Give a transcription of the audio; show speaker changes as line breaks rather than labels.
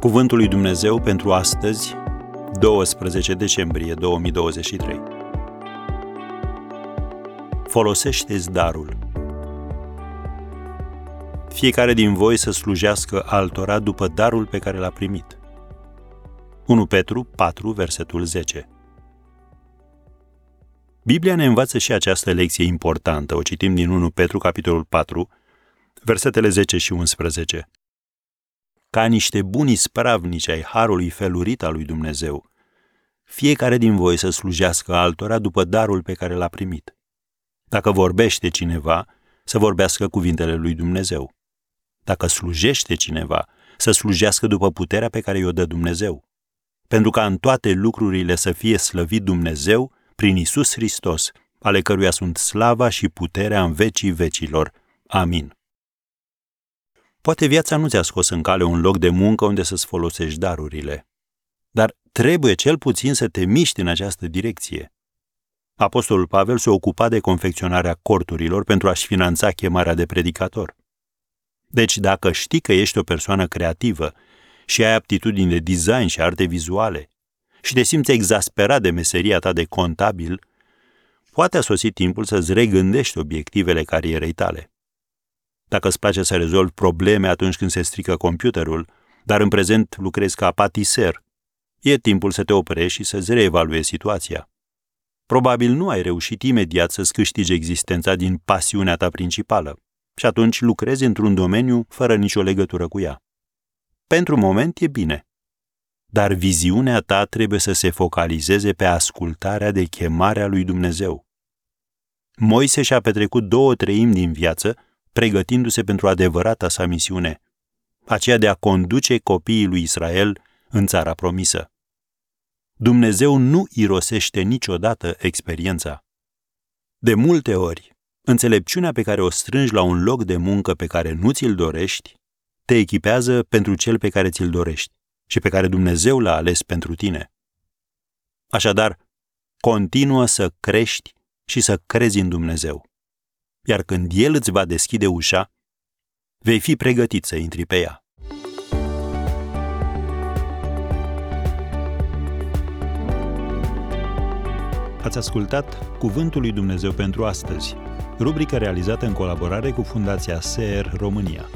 Cuvântul lui Dumnezeu pentru astăzi, 12 decembrie 2023. Folosește-ți darul. Fiecare din voi să slujească altora după darul pe care l-a primit. 1 Petru 4, versetul 10. Biblia ne învață și această lecție importantă. O citim din 1 Petru, capitolul 4, versetele 10 și 11 ca niște buni spravnici ai harului felurit al lui Dumnezeu, fiecare din voi să slujească altora după darul pe care l-a primit. Dacă vorbește cineva, să vorbească cuvintele lui Dumnezeu. Dacă slujește cineva, să slujească după puterea pe care i-o dă Dumnezeu. Pentru ca în toate lucrurile să fie slăvit Dumnezeu prin Isus Hristos, ale căruia sunt slava și puterea în vecii vecilor. Amin. Poate viața nu ți-a scos în cale un loc de muncă unde să-ți folosești darurile. Dar trebuie cel puțin să te miști în această direcție. Apostolul Pavel se ocupa de confecționarea corturilor pentru a-și finanța chemarea de predicator. Deci, dacă știi că ești o persoană creativă și ai aptitudini de design și arte vizuale și te simți exasperat de meseria ta de contabil, poate a sosit timpul să-ți regândești obiectivele carierei tale dacă îți place să rezolvi probleme atunci când se strică computerul, dar în prezent lucrezi ca patiser, e timpul să te oprești și să-ți reevaluezi situația. Probabil nu ai reușit imediat să-ți câștigi existența din pasiunea ta principală și atunci lucrezi într-un domeniu fără nicio legătură cu ea. Pentru moment e bine, dar viziunea ta trebuie să se focalizeze pe ascultarea de chemarea lui Dumnezeu. Moise și-a petrecut două treimi din viață pregătindu-se pentru adevărata sa misiune, aceea de a conduce copiii lui Israel în țara promisă. Dumnezeu nu irosește niciodată experiența. De multe ori, înțelepciunea pe care o strângi la un loc de muncă pe care nu ți-l dorești, te echipează pentru cel pe care ți-l dorești și pe care Dumnezeu l-a ales pentru tine. Așadar, continuă să crești și să crezi în Dumnezeu iar când El îți va deschide ușa, vei fi pregătit să intri pe ea. Ați ascultat Cuvântul lui Dumnezeu pentru astăzi, rubrica realizată în colaborare cu Fundația SER România.